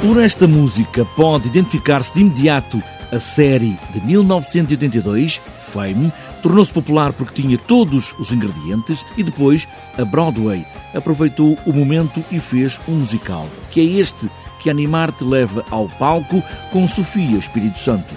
Por esta música pode identificar-se de imediato a série de 1982, Fame, tornou-se popular porque tinha todos os ingredientes e depois a Broadway aproveitou o momento e fez um musical, que é este que Animar te leva ao palco com Sofia Espírito Santo.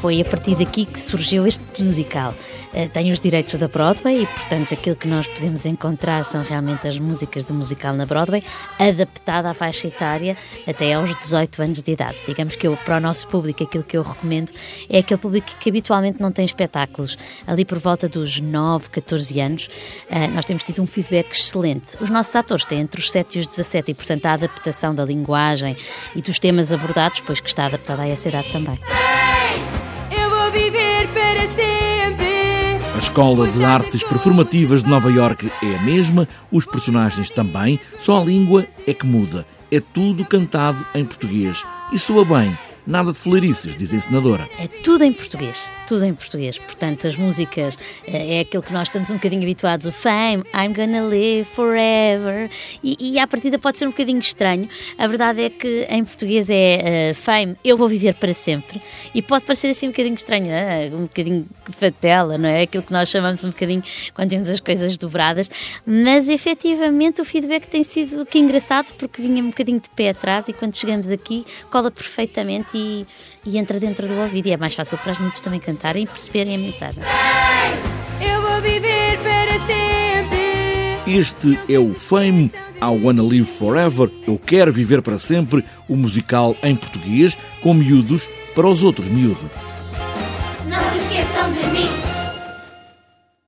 Foi a partir daqui que surgiu este musical. Eh, tem os direitos da Broadway e, portanto, aquilo que nós podemos encontrar são realmente as músicas do musical na Broadway, adaptada à faixa etária até aos 18 anos de idade. Digamos que eu, para o nosso público, aquilo que eu recomendo é aquele público que habitualmente não tem espetáculos. Ali por volta dos 9, 14 anos, eh, nós temos tido um feedback excelente. Os nossos atores têm entre os 7 e os 17 e, portanto, a adaptação da linguagem e dos temas abordados, pois que está adaptada a essa idade também. Para sempre. A Escola de Artes Performativas de Nova Iorque é a mesma, os personagens também, só a língua é que muda. É tudo cantado em português. E soa bem, nada de fleirices, diz a encenadora. É tudo em português, tudo em português. Portanto, as músicas eh, é aquilo que nós estamos um bocadinho habituados, o Fame, I'm Gonna Live Forever, e, e à partida pode ser um bocadinho estranho. A verdade é que em português é uh, Fame, eu vou viver para sempre, e pode parecer assim um bocadinho estranho, uh, um bocadinho fatela, não é? Aquilo que nós chamamos um bocadinho quando temos as coisas dobradas, mas efetivamente o feedback tem sido que engraçado, porque vinha um bocadinho de pé atrás, e quando chegamos aqui cola perfeitamente e, e entra dentro do ouvido. E é mais fácil para os muitos também cantarem e perceberem a mensagem. Eu vou viver para sempre. Este é o Fame, I Wanna Live Forever, Eu Quero Viver para Sempre, o musical em português, com miúdos para os outros miúdos. Não something to.